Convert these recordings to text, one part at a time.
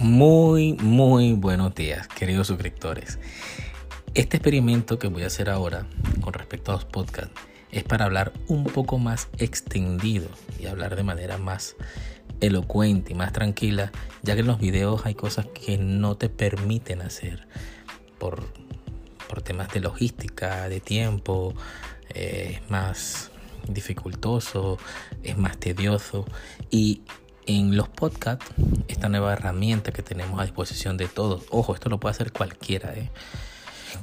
Muy, muy buenos días, queridos suscriptores. Este experimento que voy a hacer ahora con respecto a los podcasts es para hablar un poco más extendido y hablar de manera más elocuente y más tranquila, ya que en los videos hay cosas que no te permiten hacer por, por temas de logística, de tiempo, eh, es más dificultoso, es más tedioso y en los podcasts, esta nueva herramienta que tenemos a disposición de todos. Ojo, esto lo puede hacer cualquiera, ¿eh?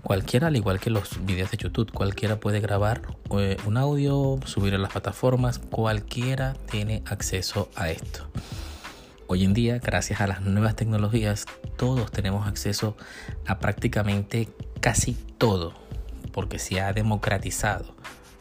Cualquiera, al igual que los videos de YouTube, cualquiera puede grabar eh, un audio, subir a las plataformas, cualquiera tiene acceso a esto. Hoy en día, gracias a las nuevas tecnologías, todos tenemos acceso a prácticamente casi todo, porque se ha democratizado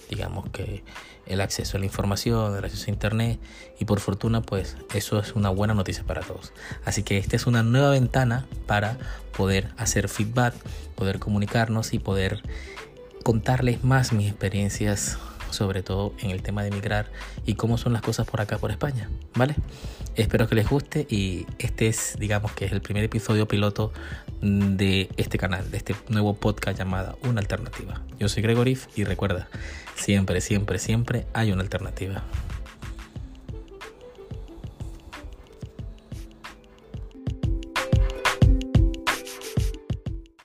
digamos que el acceso a la información, el acceso a internet y por fortuna pues eso es una buena noticia para todos. Así que esta es una nueva ventana para poder hacer feedback, poder comunicarnos y poder contarles más mis experiencias sobre todo en el tema de emigrar y cómo son las cosas por acá por España, ¿vale? Espero que les guste y este es, digamos que es el primer episodio piloto de este canal, de este nuevo podcast llamado Una Alternativa. Yo soy Gregorif y recuerda, siempre, siempre, siempre hay una alternativa.